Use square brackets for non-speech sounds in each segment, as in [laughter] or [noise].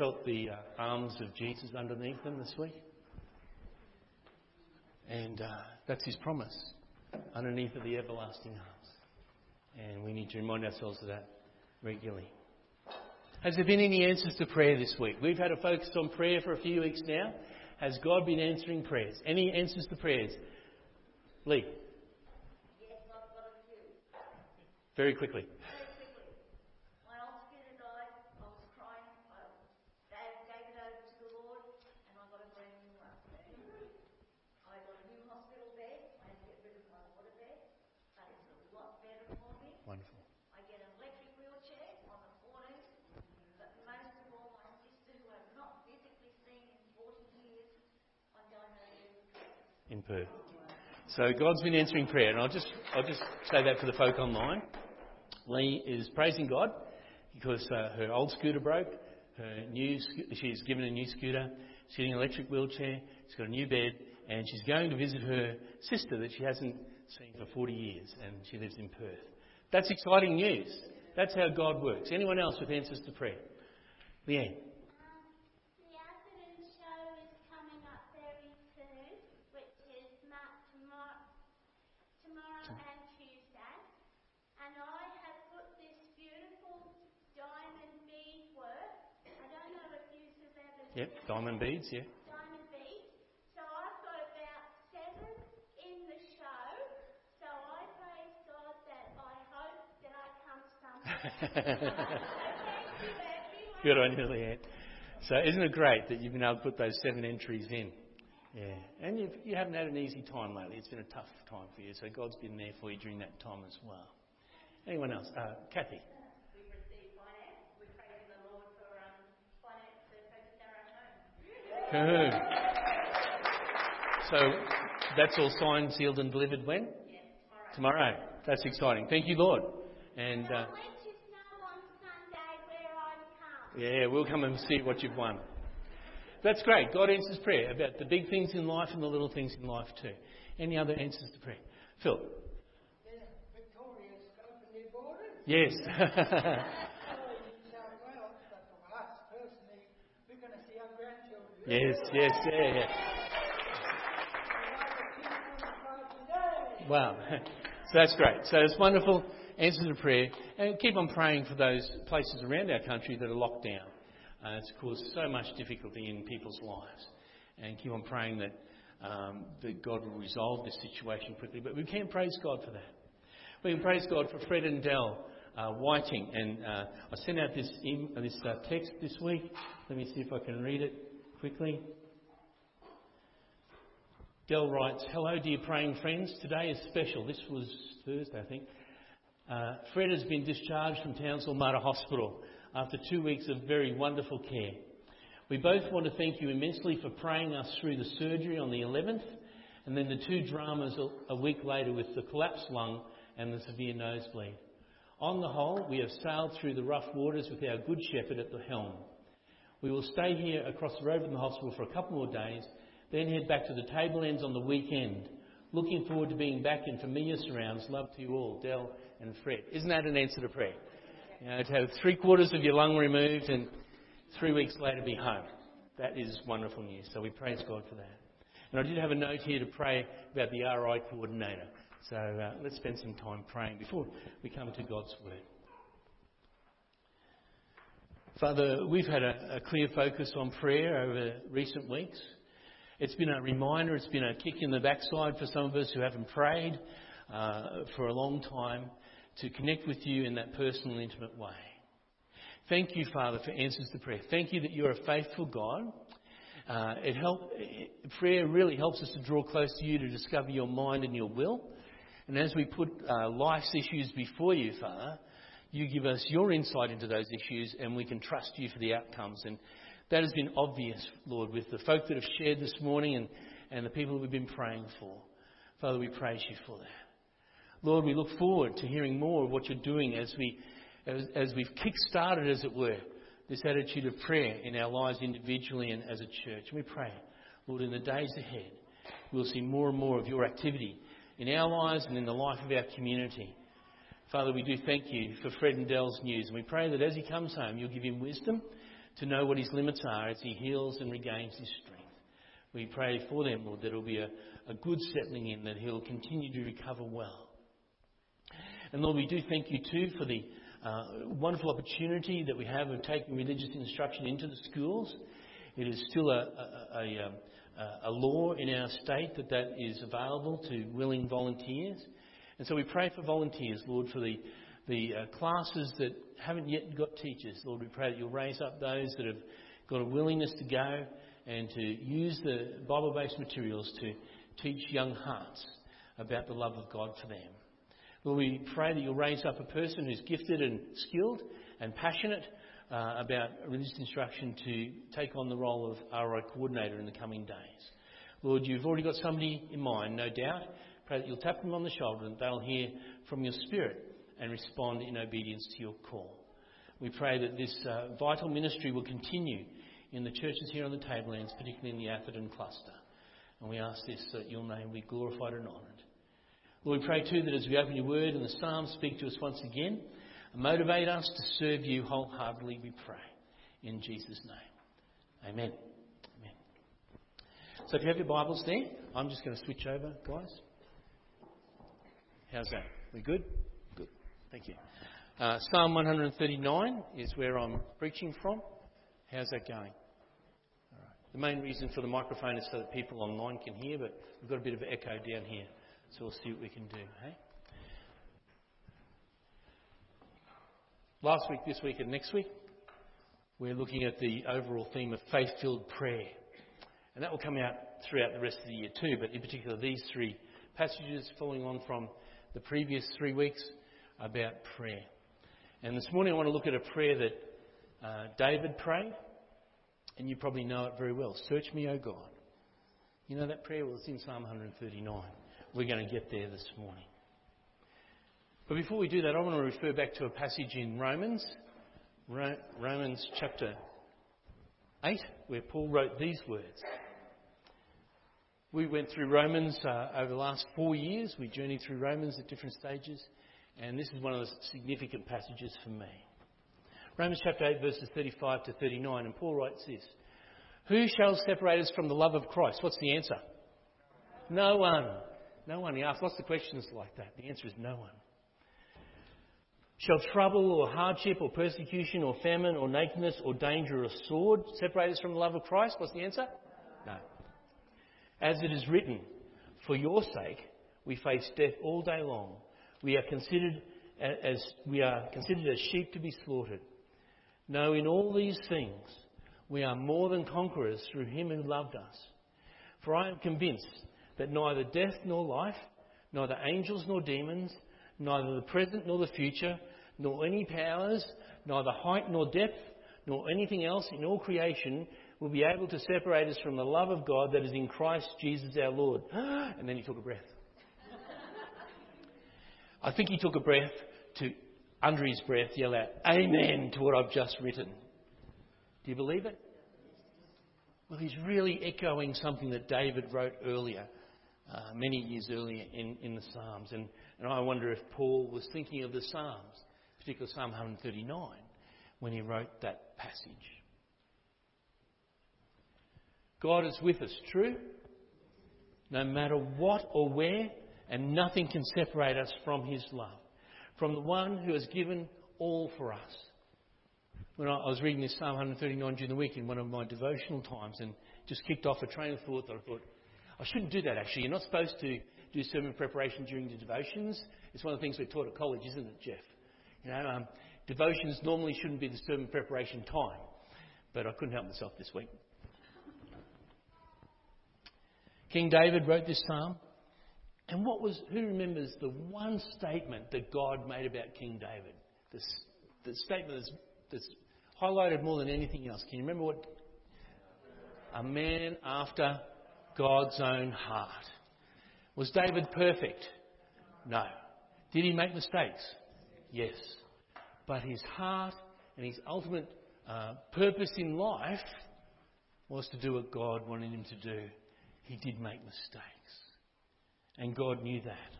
felt the uh, arms of Jesus underneath them this week? And uh, that's his promise, underneath of the everlasting arms. And we need to remind ourselves of that regularly. Has there been any answers to prayer this week? We've had a focus on prayer for a few weeks now. Has God been answering prayers? Any answers to prayers? Lee. Yes, I've a few. Very quickly. in Perth. So God's been answering prayer, and I'll just I'll just say that for the folk online. Lee is praising God because uh, her old scooter broke. Her new she's given a new scooter. She's getting an electric wheelchair. She's got a new bed, and she's going to visit her sister that she hasn't seen for 40 years, and she lives in Perth. That's exciting news. That's how God works. Anyone else with answers to prayer? Leanne. Yep, diamond beads, yeah. Diamond beads. So I've got about seven in the show. So I praise God that I hope that I come somewhere. [laughs] [laughs] Good on you, Leanne. So isn't it great that you've been able to put those seven entries in? Yeah, and you've, you haven't had an easy time lately. It's been a tough time for you. So God's been there for you during that time as well. Anyone else? Uh, Kathy. Good. So that's all signed, sealed, and delivered when? Yes, tomorrow. tomorrow. That's exciting. Thank you, Lord. And uh, yeah, we'll come and see what you've won. That's great. God answers prayer about the big things in life and the little things in life too. Any other answers to prayer? Phil. Yes. [laughs] Yes, yes, yeah. Wow. [laughs] So that's great. So it's wonderful. Answer to prayer. And keep on praying for those places around our country that are locked down. Uh, it's caused so much difficulty in people's lives. And keep on praying that, um, that God will resolve this situation quickly. But we can praise God for that. We can praise God for Fred and Dell uh, Whiting. And uh, I sent out this, this uh, text this week. Let me see if I can read it quickly. Dell writes, Hello, dear praying friends. Today is special. This was Thursday, I think. Uh, Fred has been discharged from Townsville Mater Hospital after two weeks of very wonderful care. We both want to thank you immensely for praying us through the surgery on the 11th and then the two dramas a week later with the collapsed lung and the severe nosebleed. On the whole, we have sailed through the rough waters with our good shepherd at the helm. We will stay here across the road from the hospital for a couple more days, then head back to the Tablelands on the weekend. Looking forward to being back in familiar surrounds. Love to you all, Dell and Fred. Isn't that an answer to prayer? You know, to have three quarters of your lung removed and three weeks later be home. That is wonderful news. So we praise God for that. And I did have a note here to pray about the RI coordinator. So uh, let's spend some time praying before we come to God's Word. Father, we've had a, a, clear focus on prayer over recent weeks. It's been a reminder, it's been a kick in the backside for some of us who haven't prayed uh, for a long time to connect with you in that personal, intimate way. Thank you, Father, for answers to prayer. Thank you that you're a faithful God. Uh, it help, prayer really helps us to draw close to you to discover your mind and your will. And as we put uh, life's issues before you, Father, you give us your insight into those issues and we can trust you for the outcomes. And that has been obvious, Lord, with the folk that have shared this morning and, and the people we've been praying for. Father, we praise you for that. Lord, we look forward to hearing more of what you're doing as, we, as, as we've kick-started, as it were, this attitude of prayer in our lives individually and as a church. And we pray, Lord, in the days ahead, we'll see more and more of your activity in our lives and in the life of our community. Father, we do thank you for Fred and Dell's news. And we pray that as he comes home, you'll give him wisdom to know what his limits are as he heals and regains his strength. We pray for them, Lord, that it'll be a, a good settling in, that he'll continue to recover well. And Lord, we do thank you too for the uh, wonderful opportunity that we have of taking religious instruction into the schools. It is still a, a, a, a, law in our state that that is available to willing volunteers. And so we pray for volunteers, Lord, for the, the uh, classes that haven't yet got teachers. Lord, we pray that you'll raise up those that have got a willingness to go and to use the Bible based materials to teach young hearts about the love of God for them. Lord, we pray that you'll raise up a person who's gifted and skilled and passionate uh, about religious instruction to take on the role of RI coordinator in the coming days. Lord, you've already got somebody in mind, no doubt. You'll tap them on the shoulder and they'll hear from your Spirit and respond in obedience to your call. We pray that this uh, vital ministry will continue in the churches here on the Tablelands, particularly in the Atherton cluster. And we ask this that your name be glorified and honoured. Lord, we pray too that as we open your word and the Psalms speak to us once again, motivate us to serve you wholeheartedly, we pray. In Jesus' name. Amen. Amen. So if you have your Bibles there, I'm just going to switch over, guys. How's that? We good? Good. Thank you. Uh, Psalm 139 is where I'm preaching from. How's that going? The main reason for the microphone is so that people online can hear, but we've got a bit of echo down here. So we'll see what we can do. Hey? Last week, this week, and next week, we're looking at the overall theme of faith filled prayer. And that will come out throughout the rest of the year too, but in particular, these three passages following on from the previous three weeks about prayer. And this morning, I want to look at a prayer that uh, David prayed, and you probably know it very well. Search me, O God. You know that prayer? Well, it's in Psalm 139. We're going to get there this morning. But before we do that, I want to refer back to a passage in Romans, Romans chapter 8, where Paul wrote these words. We went through Romans uh, over the last four years. We journeyed through Romans at different stages, and this is one of the significant passages for me. Romans chapter 8, verses 35 to 39, and Paul writes this Who shall separate us from the love of Christ? What's the answer? No one. No one. He asks lots of questions like that. The answer is no one. Shall trouble or hardship or persecution or famine or nakedness or danger or sword separate us from the love of Christ? What's the answer? As it is written, for your sake we face death all day long. We are considered as we are considered as sheep to be slaughtered. No, in all these things we are more than conquerors through him who loved us. For I am convinced that neither death nor life, neither angels nor demons, neither the present nor the future, nor any powers, neither height nor depth, nor anything else in all creation will be able to separate us from the love of God that is in Christ Jesus our Lord. [gasps] And then he took a breath. I think he took a breath to, under his breath, yell out, Amen to what I've just written. Do you believe it? Well, he's really echoing something that David wrote earlier uh, many years earlier in, in the Psalms. And, and I wonder if Paul was thinking of the Psalms, particularly Psalm 139, when he wrote that passage. God is with us, true? No matter what or where, and nothing can separate us from his love, from the one who has given all for us. When I, was reading this Psalm 139 during the week in one of my devotional times and just kicked off a train of thought that I thought, I shouldn't do that actually. You're not supposed to do sermon preparation during the devotions. It's one of the things we're taught at college, isn't it, Jeff? You know, um, devotions normally shouldn't be the sermon preparation time, but I couldn't help myself this week. King David wrote this psalm. And what was, who remembers the one statement that God made about King David? The, the statement that's, that's highlighted more than anything else. Can you remember what? A man after God's own heart. Was David perfect? No. Did he make mistakes? Yes. But his heart and his ultimate uh, purpose in life was to do what God wanted him to do. He did make mistakes. And God knew that.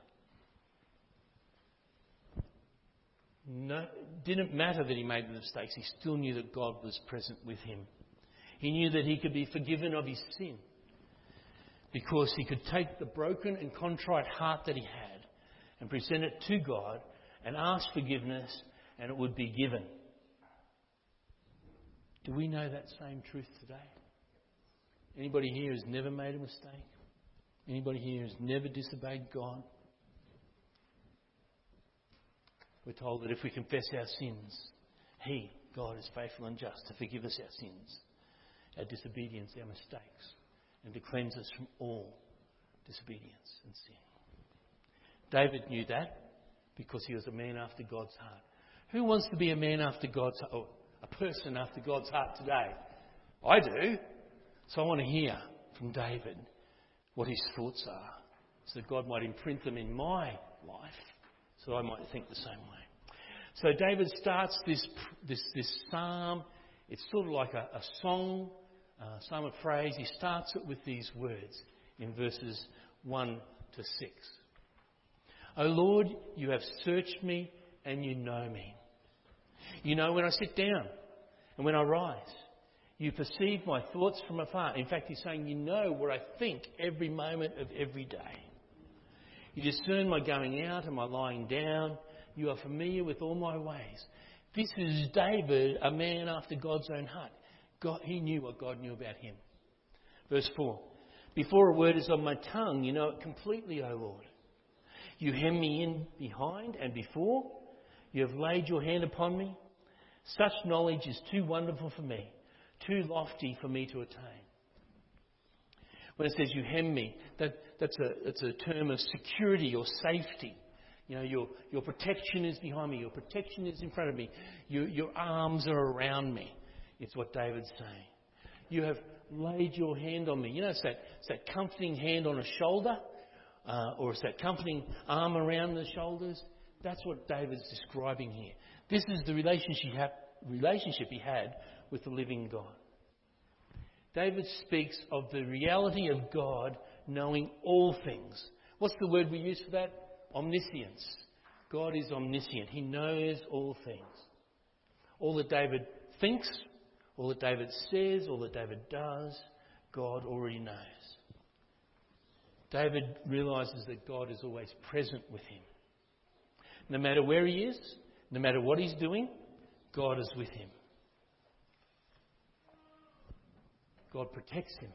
No, didn't matter that he made the mistakes. He still knew that God was present with him. He knew that he could be forgiven of his sin because he could take the broken and contrite heart that he had and present it to God and ask forgiveness and it would be given. Do we know that same truth today? Anybody here has never made a mistake? Anybody here has never disobeyed God? We're told that if we confess our sins, He, God, is faithful and just to forgive us our sins, our disobedience, our mistakes, and to cleanse us from all disobedience and sin. David knew that because he was a man after God's heart. Who wants to be a man after God's heart, a person after God's heart today? I do. So I want to hear from David what his thoughts are so that God might imprint them in my life so I might think the same way. So David starts this, this, this psalm. It's sort of like a, a song, a psalm of praise. He starts it with these words in verses 1 to 6. O Lord, you have searched me and you know me. You know when I sit down and when I rise. You perceive my thoughts from afar. In fact, he's saying, You know what I think every moment of every day. You discern my going out and my lying down. You are familiar with all my ways. This is David, a man after God's own heart. God, he knew what God knew about him. Verse 4 Before a word is on my tongue, you know it completely, O Lord. You hem me in behind and before. You have laid your hand upon me. Such knowledge is too wonderful for me, too lofty for me to attain. When it says you hem me, that, that's, a, a term of security or safety. You know, your, your protection is behind me, your protection is in front of me, your, your arms are around me. It's what David's saying. You have laid your hand on me. You know, it's that, it's that comforting hand on a shoulder uh, or it's that comforting arm around the shoulders. That's what David's describing here. This is the relationship he had with the living God. David speaks of the reality of God knowing all things. What's the word we use for that? Omniscience. God is omniscient. He knows all things. All that David thinks, all that David says, all that David does, God already knows. David realizes that God is always present with him. No matter where he is, no matter what he's doing, God is with him. God protects him.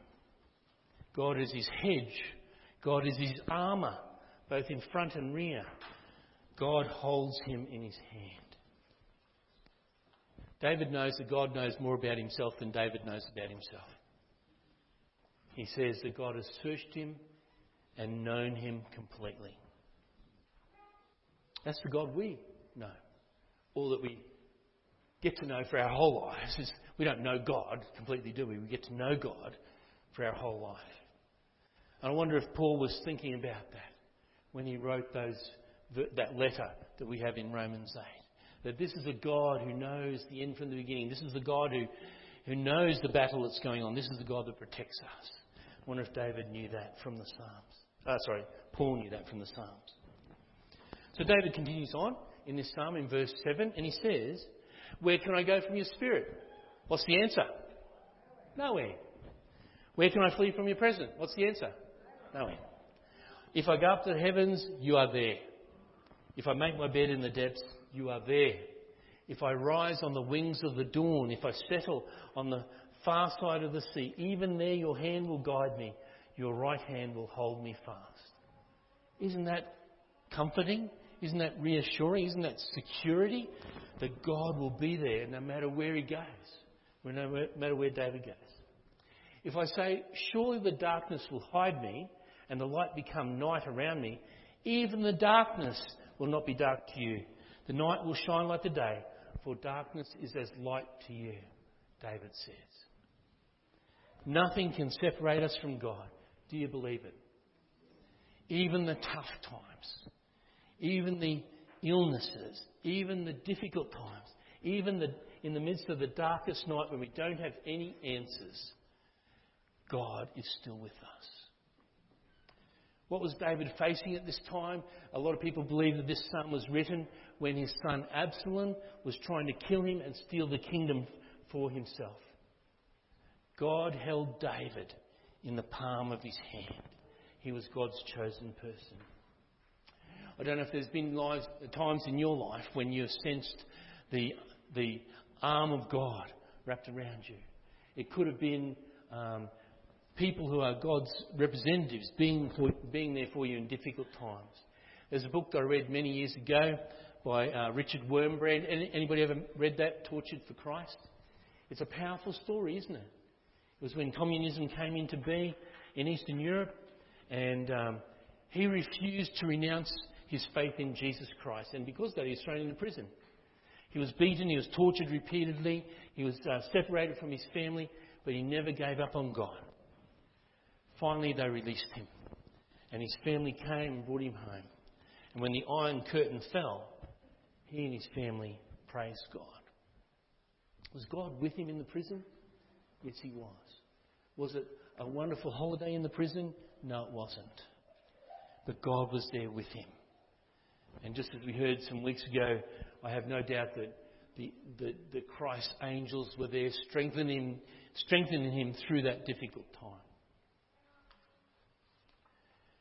God is his hedge. God is his armour, both in front and rear. God holds him in his hand. David knows that God knows more about himself than David knows about himself. He says that God has searched him and known him completely. That's the God we know. All that we get to know for our whole lives is we don't know God completely, do we? We get to know God for our whole life. And I wonder if Paul was thinking about that when he wrote those, that letter that we have in Romans 8. That this is a God who knows the end from the beginning. This is the God who, who knows the battle that's going on. This is the God that protects us. I wonder if David knew that from the Psalms. Uh, sorry, Paul knew that from the Psalms. So David continues on in this psalm in verse 7, and he says, Where can I go from your spirit? What's the answer? Nowhere. Where can I flee from your presence? What's the answer? Nowhere. If I go up to the heavens, you are there. If I make my bed in the depths, you are there. If I rise on the wings of the dawn, if I settle on the far side of the sea, even there your hand will guide me, your right hand will hold me fast. Isn't that comforting? Isn't that reassuring? Isn't that security that God will be there no matter where he goes, no matter where David goes? If I say, Surely the darkness will hide me and the light become night around me, even the darkness will not be dark to you. The night will shine like the day, for darkness is as light to you, David says. Nothing can separate us from God. Do you believe it? Even the tough times, even the illnesses, even the difficult times, even the, in the midst of the darkest night when we don't have any answers, God is still with us. What was David facing at this time? A lot of people believe that this psalm was written when his son Absalom was trying to kill him and steal the kingdom for himself. God held David in the palm of his hand. He was God's chosen person. I don't know if there's been lives, times in your life when you've sensed the, the arm of God wrapped around you. It could have been um, people who are God's representatives being, being there for you in difficult times. There's a book that I read many years ago by uh, Richard Wurmbrand. Any, anybody ever read that, Tortured for Christ? It's a powerful story, isn't it? It was when communism came into being in Eastern Europe, and um, he refused to renounce his faith in Jesus Christ, and because of that, he was thrown into prison. He was beaten, he was tortured repeatedly, he was uh, separated from his family, but he never gave up on God. Finally, they released him, and his family came and brought him home. And when the Iron Curtain fell, he and his family praised God. Was God with him in the prison? Yes, he was. Was it a wonderful holiday in the prison? No, it wasn't. But God was there with him. And just as we heard some weeks ago, I have no doubt that the, the, the Christ angels were there strengthening, strengthening him through that difficult time.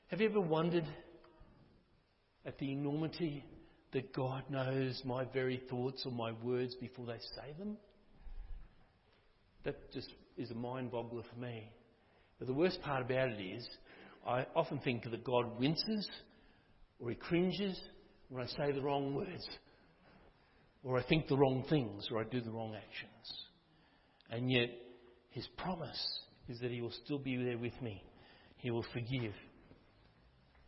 Have you ever wondered at the enormity that God knows my very thoughts or my words before they say them? That just is a mind boggler for me. But the worst part about it is, I often think that God winces or he cringes when I say the wrong words, or I think the wrong things, or I do the wrong actions. And yet, his promise is that he will still be there with me. He will forgive.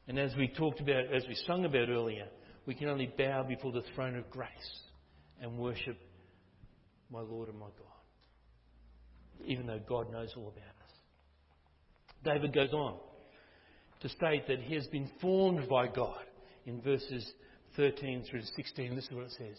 And as we talked about, as we sung about earlier, we can only bow before the throne of grace and worship my Lord and my God, even though God knows all about us. David goes on to state that he has been formed by God in verses 13 through 16. This is what it says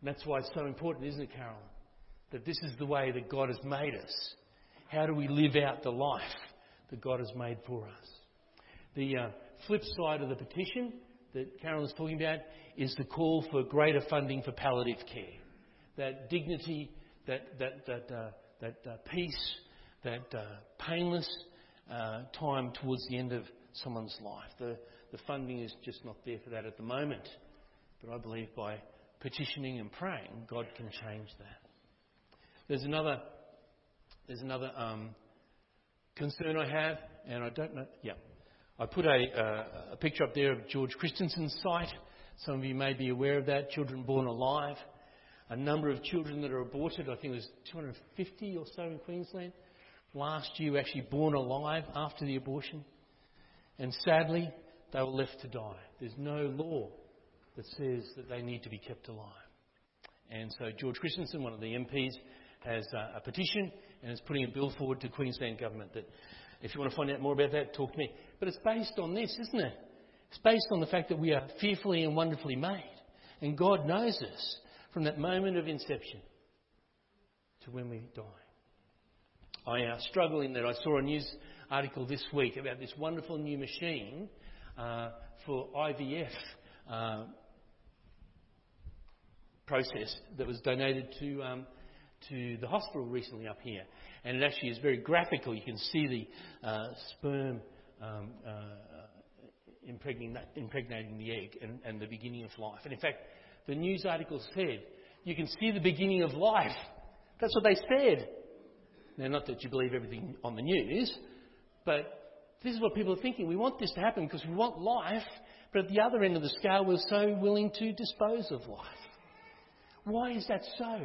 And that's why it's so important, isn't it, Carol? That this is the way that God has made us. How do we live out the life that God has made for us? The uh, flip side of the petition that Carol is talking about is the call for greater funding for palliative care. That dignity, that, that, that, uh, that uh, peace, that uh, painless uh, time towards the end of someone's life. The, the funding is just not there for that at the moment. But I believe by petitioning and praying, God can change that. There's another, there's another um, concern I have, and I don't know. Yeah, I put a, uh, a picture up there of George Christensen's site. Some of you may be aware of that. Children born alive. A number of children that are aborted. I think it was 250 or so in Queensland. Last year, actually born alive after the abortion. And sadly, they were left to die. There's no law that says that they need to be kept alive. And so George Christensen, one of the MPs, has a petition and is putting a bill forward to Queensland Government that if you want to find out more about that, talk to me. But it's based on this, isn't it? It's based on the fact that we are fearfully and wonderfully made. And God knows us from that moment of inception to when we die. I uh, struggle in that I saw a news article this week about this wonderful new machine uh, for IVF uh, process that was donated to, um, to the hospital recently up here and it actually is very graphical. You can see the uh, sperm um, uh, impregnating the egg and, and the beginning of life. And in fact, the news article said you can see the beginning of life. That's what they said. Now, not that you believe everything on the news, but this is what people are thinking. We want this to happen because we want life, but at the other end of the scale, we're so willing to dispose of life. Why is that so?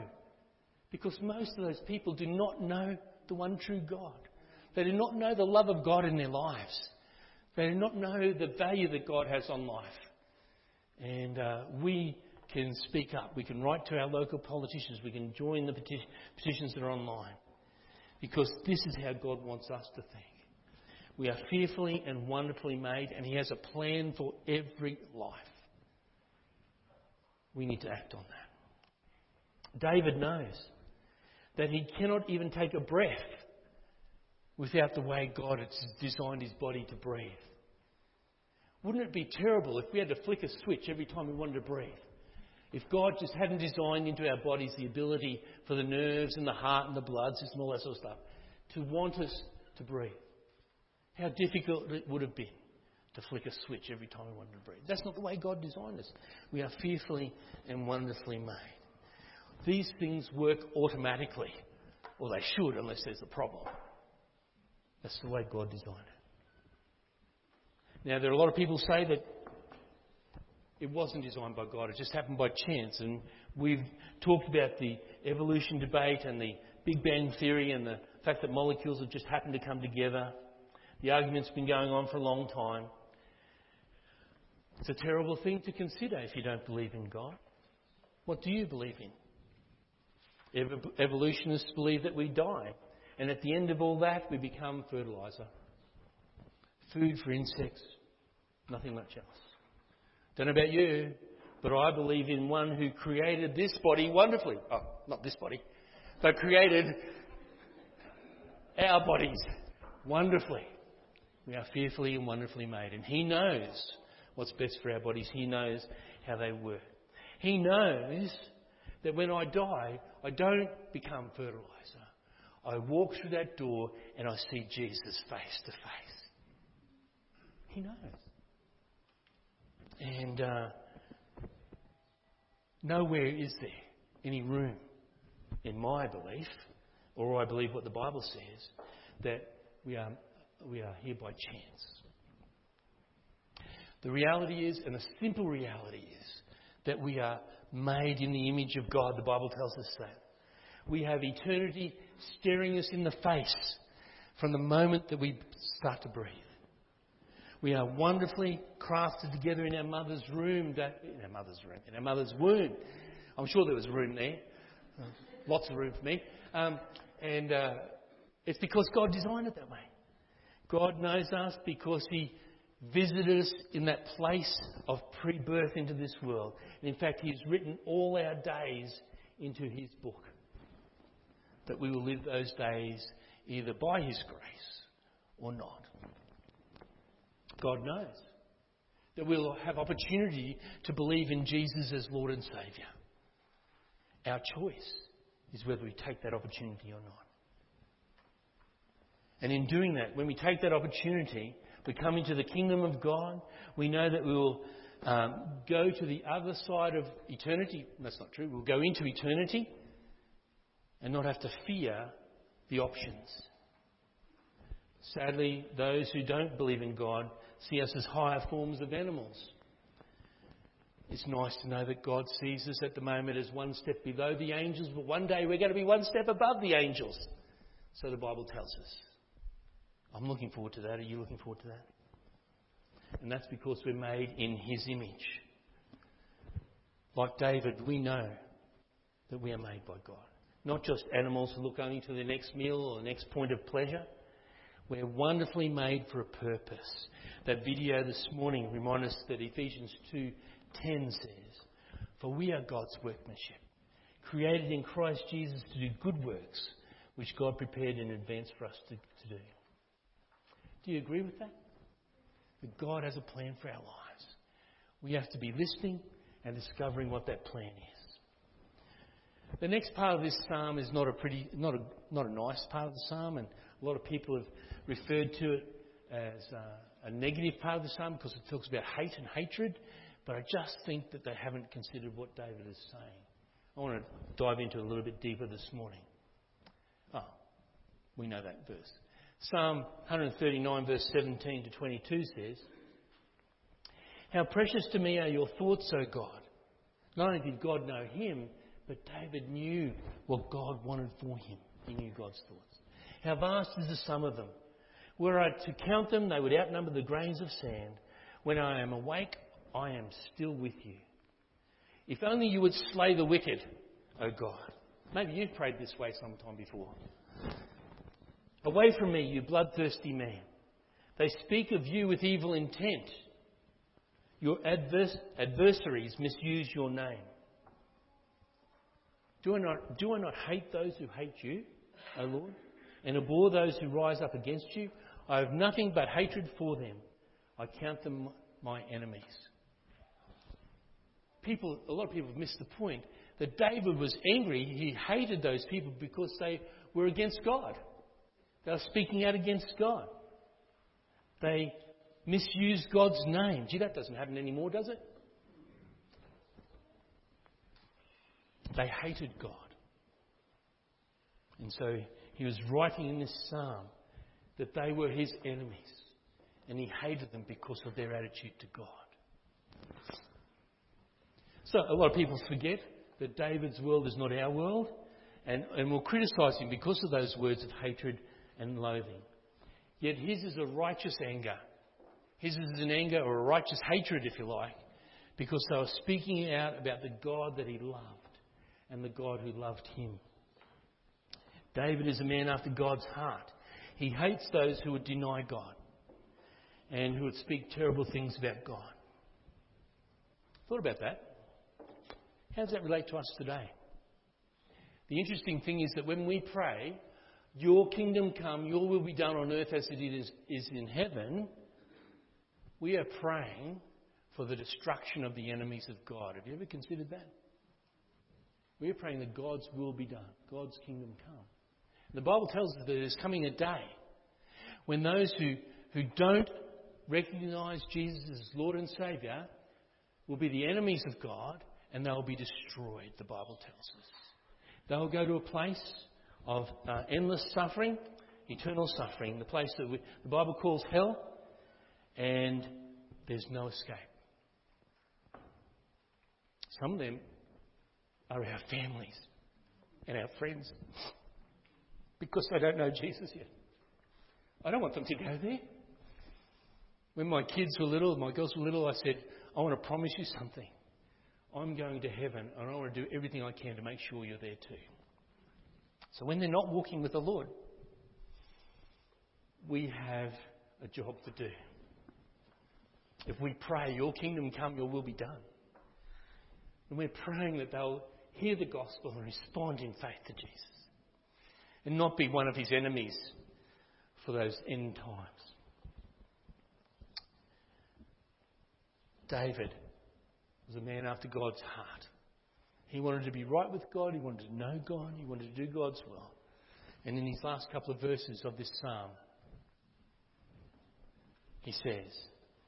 Because most of those people do not know the one true God. They do not know the love of God in their lives. They do not know the value that God has on life. And uh, we can speak up. We can write to our local politicians. We can join the peti- petitions that are online. Because this is how God wants us to think. We are fearfully and wonderfully made, and He has a plan for every life. We need to act on that. David knows that he cannot even take a breath without the way God has designed his body to breathe. Wouldn't it be terrible if we had to flick a switch every time we wanted to breathe? If God just hadn't designed into our bodies the ability for the nerves and the heart and the blood system, all that sort of stuff, to want us to breathe. How difficult it would have been to flick a switch every time we wanted to breathe. That's not the way God designed us. We are fearfully and wonderfully made. These things work automatically, or they should, unless there's a problem. That's the way God designed it. Now, there are a lot of people say that it wasn't designed by God, it just happened by chance. And we've talked about the evolution debate and the Big Bang Theory and the fact that molecules have just happened to come together. The argument's been going on for a long time. It's a terrible thing to consider if you don't believe in God. What do you believe in? Evolutionists believe that we die, and at the end of all that, we become fertilizer, food for insects, nothing much else. Don't know about you, but I believe in one who created this body wonderfully. Oh, not this body, but created our bodies wonderfully. We are fearfully and wonderfully made, and He knows what's best for our bodies. He knows how they work. He knows that when I die, I don't become fertilizer. I walk through that door and I see Jesus face to face. He knows. And uh, nowhere is there any room, in my belief, or I believe what the Bible says, that we are, we are here by chance. The reality is, and the simple reality is, that we are made in the image of God. The Bible tells us that. We have eternity staring us in the face from the moment that we start to breathe. We are wonderfully crafted together in our mother's room, in our mother's room, in our mother's womb. I'm sure there was room there, lots of room for me. Um, and uh, it's because God designed it that way. God knows us because He visited us in that place of pre birth into this world. And in fact, He's written all our days into His book. That we will live those days either by His grace or not. God knows that we'll have opportunity to believe in Jesus as Lord and Saviour. Our choice is whether we take that opportunity or not. And in doing that, when we take that opportunity, we come into the kingdom of God. We know that we will um, go to the other side of eternity. That's not true. We'll go into eternity and not have to fear the options. Sadly, those who don't believe in God see us as higher forms of animals. It's nice to know that God sees us at the moment as one step below the angels, but one day we're going to be one step above the angels. So the Bible tells us. I'm looking forward to that. Are you looking forward to that? And that's because we're made in His image. Like David, we know that we are made by God. Not just animals who look only to the next meal or the next point of pleasure. We're wonderfully made for a purpose. That video this morning reminds us that Ephesians 2:10 says, "For we are God's workmanship, created in Christ Jesus to do good works, which God prepared in advance for us to, to do." Do you agree with that? That God has a plan for our lives. We have to be listening and discovering what that plan is. The next part of this psalm is not a pretty, not a, not a nice part of the psalm, and a lot of people have referred to it as a, a negative part of the psalm because it talks about hate and hatred. But I just think that they haven't considered what David is saying. I want to dive into it a little bit deeper this morning. Oh, we know that verse. Psalm 139, verse 17 to 22 says, How precious to me are your thoughts, O God. Not only did God know him, but David knew what God wanted for him. He knew God's thoughts. How vast is the sum of them. Were I to count them, they would outnumber the grains of sand. When I am awake, I am still with you. If only you would slay the wicked, O God. Maybe you've prayed this way sometime before. Away from me, you bloodthirsty man. They speak of you with evil intent. Your advers- adversaries misuse your name. Do I, not, do I not hate those who hate you, O Lord, and abhor those who rise up against you? I have nothing but hatred for them. I count them my enemies. People, a lot of people have missed the point that David was angry. He hated those people because they were against God. They were speaking out against God. They misused God's name. Gee, that doesn't happen anymore, does it? They hated God. And so he was writing in this psalm that they were his enemies. And he hated them because of their attitude to God. So a lot of people forget that David's world is not our world and, and will criticise him because of those words of hatred and loathing. Yet his is a righteous anger. His is an anger or a righteous hatred, if you like, because they were speaking out about the God that he loved and the God who loved him. David is a man after God's heart. He hates those who would deny God and who would speak terrible things about God. Thought about that. How does that relate to us today? The interesting thing is that when we pray, Your kingdom come, Your will be done on earth as it is, is in heaven, we are praying for the destruction of the enemies of God. Have you ever considered that? We are praying that God's will be done, God's kingdom come. The Bible tells us that there's coming a day when those who, who don't recognize Jesus as Lord and Saviour will be the enemies of God and they'll be destroyed, the Bible tells us. They'll go to a place of uh, endless suffering, eternal suffering, the place that we, the Bible calls hell, and there's no escape. Some of them are our families and our friends because they don't know Jesus yet. I don't want them to go there. When my kids were little, my girls were little, I said, I want to promise you something. I'm going to heaven and I want to do everything I can to make sure you're there too. So when they're not walking with the Lord, we have a job to do. If we pray, Your kingdom come, Your will be done. And we're praying that they'll hear the gospel and respond in faith to Jesus and not be one of His enemies for those end times. David was a man after God's heart. He wanted to be right with God, he wanted to know God, he wanted to do God's will. And in these last couple of verses of this psalm, he says,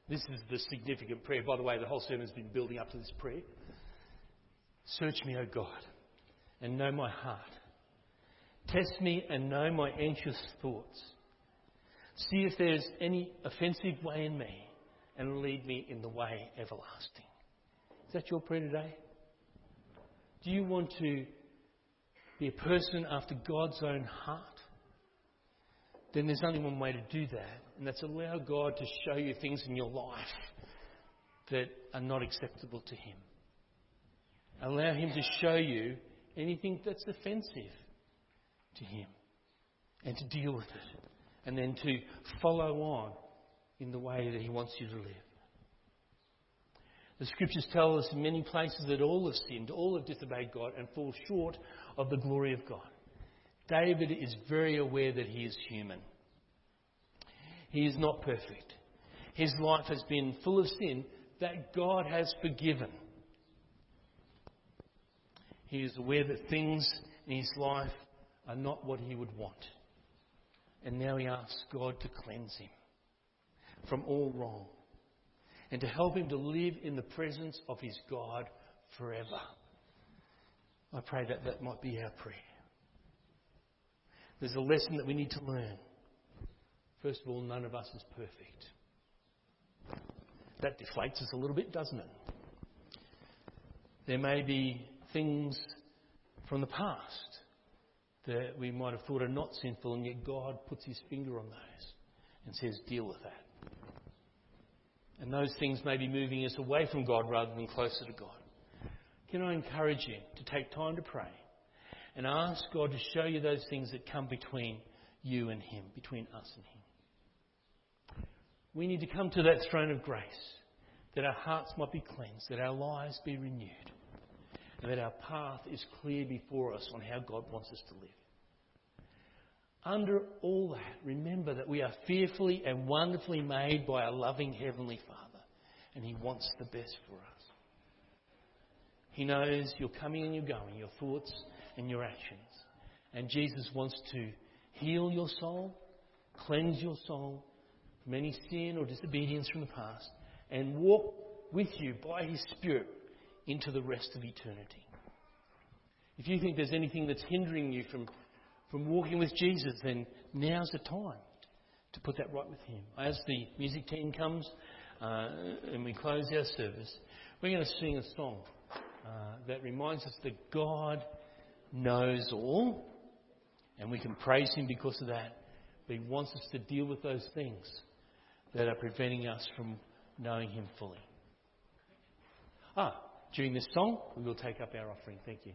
This is the significant prayer. By the way, the whole sermon's been building up to this prayer. Search me, O God, and know my heart. Test me and know my anxious thoughts. See if there's any offensive way in me, and lead me in the way everlasting. Is that your prayer today? Do you want to be a person after God's own heart? Then there's only one way to do that, and that's allow God to show you things in your life that are not acceptable to Him. Allow Him to show you anything that's offensive to Him and to deal with it, and then to follow on in the way that He wants you to live. The scriptures tell us in many places that all have sinned, all have disobeyed God, and fall short of the glory of God. David is very aware that he is human. He is not perfect. His life has been full of sin that God has forgiven. He is aware that things in his life are not what he would want. And now he asks God to cleanse him from all wrong and to help him to live in the presence of his God forever. I pray that that might be our prayer. There's a lesson that we need to learn. First of all, none of us is perfect. That deflates us a little bit, doesn't it? There may be things from the past that we might have thought are not sinful, and yet God puts his finger on those and says, deal with that. And those things may be moving us away from God rather than closer to God. Can I encourage you to take time to pray and ask God to show you those things that come between you and Him, between us and Him? We need to come to that throne of grace that our hearts might be cleansed, that our lives be renewed, and that our path is clear before us on how God wants us to live. Under all that, remember that we are fearfully and wonderfully made by a loving Heavenly Father, and He wants the best for us. He knows you're coming and you're going, your thoughts and your actions. And Jesus wants to heal your soul, cleanse your soul from any sin or disobedience from the past, and walk with you by His Spirit into the rest of eternity. If you think there's anything that's hindering you from, from walking with Jesus, then now's the time to put that right with Him. As the music team comes uh, and we close our service, we're going to sing a song uh, that reminds us that God knows all, and we can praise Him because of that. But He wants us to deal with those things that are preventing us from knowing Him fully. Ah, during this song, we will take up our offering. Thank you.